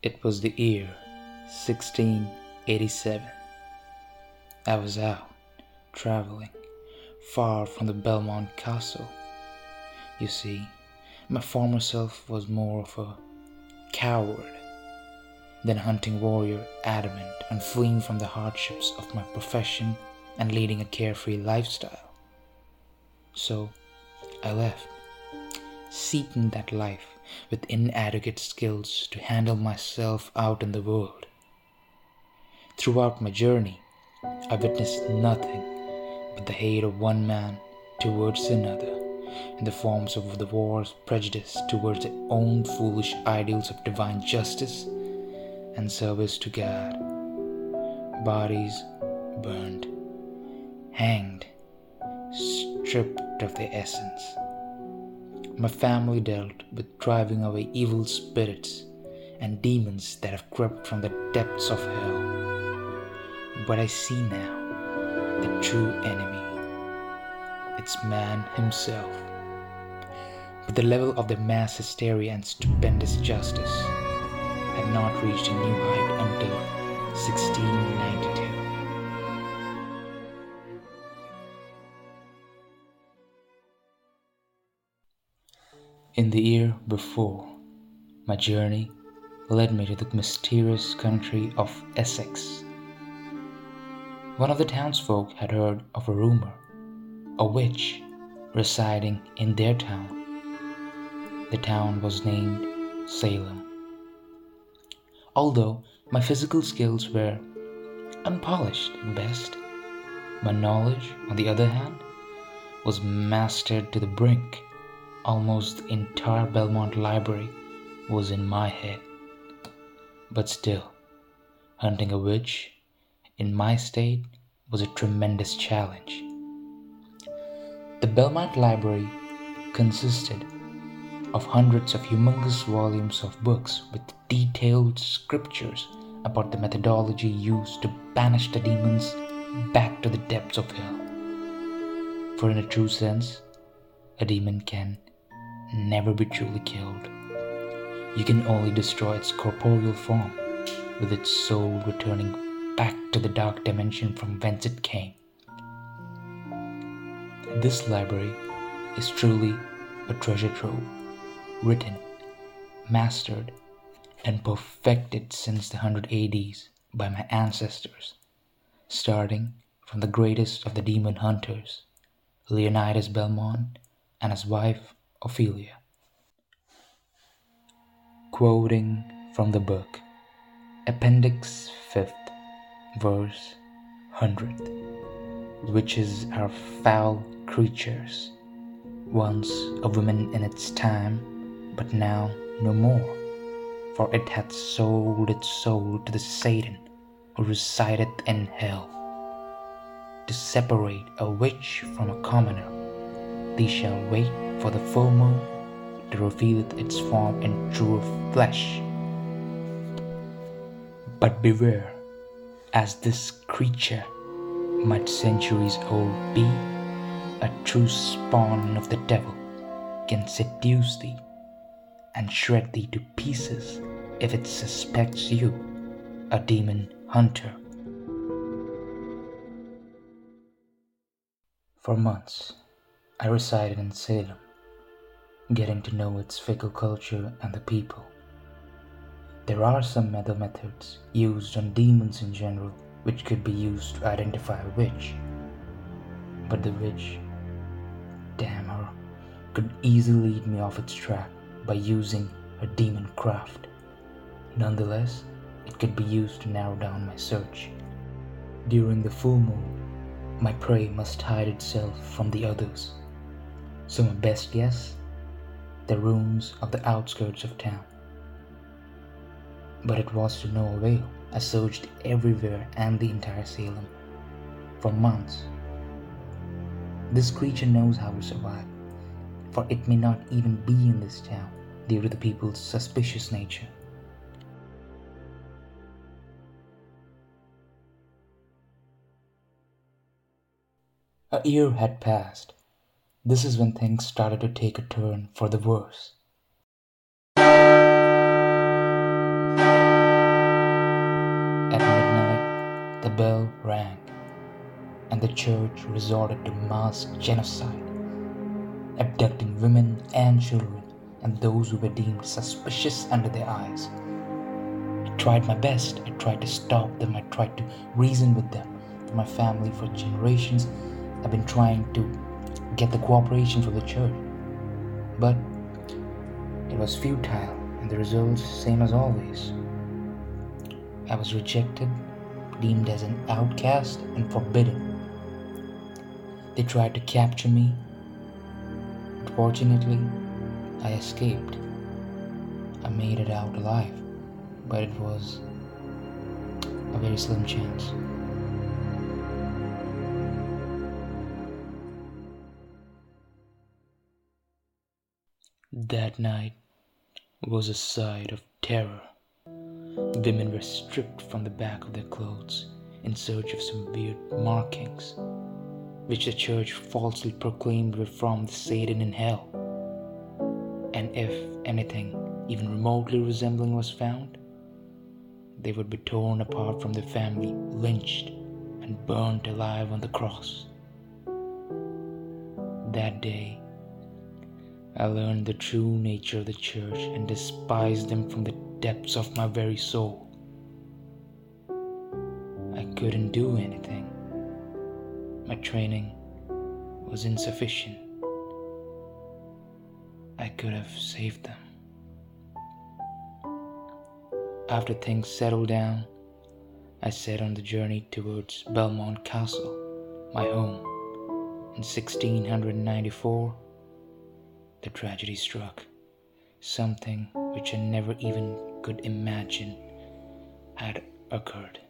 It was the year 1687. I was out traveling far from the Belmont Castle. You see, my former self was more of a coward than a hunting warrior, adamant on fleeing from the hardships of my profession and leading a carefree lifestyle. So I left, seeking that life with inadequate skills to handle myself out in the world. Throughout my journey, I witnessed nothing but the hate of one man towards another in the forms of the war's prejudice towards their own foolish ideals of divine justice and service to God. Bodies burned, hanged, stripped of their essence. My family dealt with driving away evil spirits and demons that have crept from the depths of hell. But I see now the true enemy. It's man himself. But the level of the mass hysteria and stupendous justice had not reached a new height until 1692. In the year before, my journey led me to the mysterious country of Essex. One of the townsfolk had heard of a rumor, a witch residing in their town. The town was named Salem. Although my physical skills were unpolished at best, my knowledge, on the other hand, was mastered to the brink. Almost the entire Belmont Library was in my head. But still, hunting a witch in my state was a tremendous challenge. The Belmont Library consisted of hundreds of humongous volumes of books with detailed scriptures about the methodology used to banish the demons back to the depths of hell. For, in a true sense, a demon can never be truly killed. You can only destroy its corporeal form, with its soul returning back to the dark dimension from whence it came. This library is truly a treasure trove, written, mastered, and perfected since the 100 ADs by my ancestors, starting from the greatest of the demon hunters, Leonidas Belmont, and his wife Ophelia. Quoting from the book, Appendix 5th, verse 100th. Witches are foul creatures, once a woman in its time, but now no more, for it hath sold its soul to the Satan who resideth in hell. To separate a witch from a commoner, thee shall wait for the full moon to reveal its form in true flesh. But beware, as this creature might centuries old be, a true spawn of the devil can seduce thee and shred thee to pieces if it suspects you, a demon hunter. For months, I resided in Salem, getting to know its fickle culture and the people. There are some other methods used on demons in general which could be used to identify a witch. But the witch, damn her, could easily lead me off its track by using her demon craft. Nonetheless, it could be used to narrow down my search. During the full moon, my prey must hide itself from the others. So my best guess, the rooms of the outskirts of town. But it was to no avail. I searched everywhere and the entire Salem for months. This creature knows how to survive, for it may not even be in this town due to the people's suspicious nature. A year had passed. This is when things started to take a turn for the worse. At midnight, the bell rang, and the church resorted to mass genocide, abducting women and children and those who were deemed suspicious under their eyes. I tried my best, I tried to stop them, I tried to reason with them. My family, for generations, have been trying to get the cooperation from the church. But it was futile, and the results same as always. I was rejected, deemed as an outcast, and forbidden. They tried to capture me. But fortunately, I escaped. I made it out alive, but it was a very slim chance. That night was a sight of terror. Women were stripped from the back of their clothes in search of some weird markings, which the church falsely proclaimed were from the Satan in hell. And if anything even remotely resembling was found, they would be torn apart from their family, lynched, and burned alive on the cross. That day, I learned the true nature of the church and despised them from the depths of my very soul. I couldn't do anything. My training was insufficient. I could have saved them. After things settled down, I set on the journey towards Belmont Castle, my home. In 1694, the tragedy struck, something which I never even could imagine had occurred.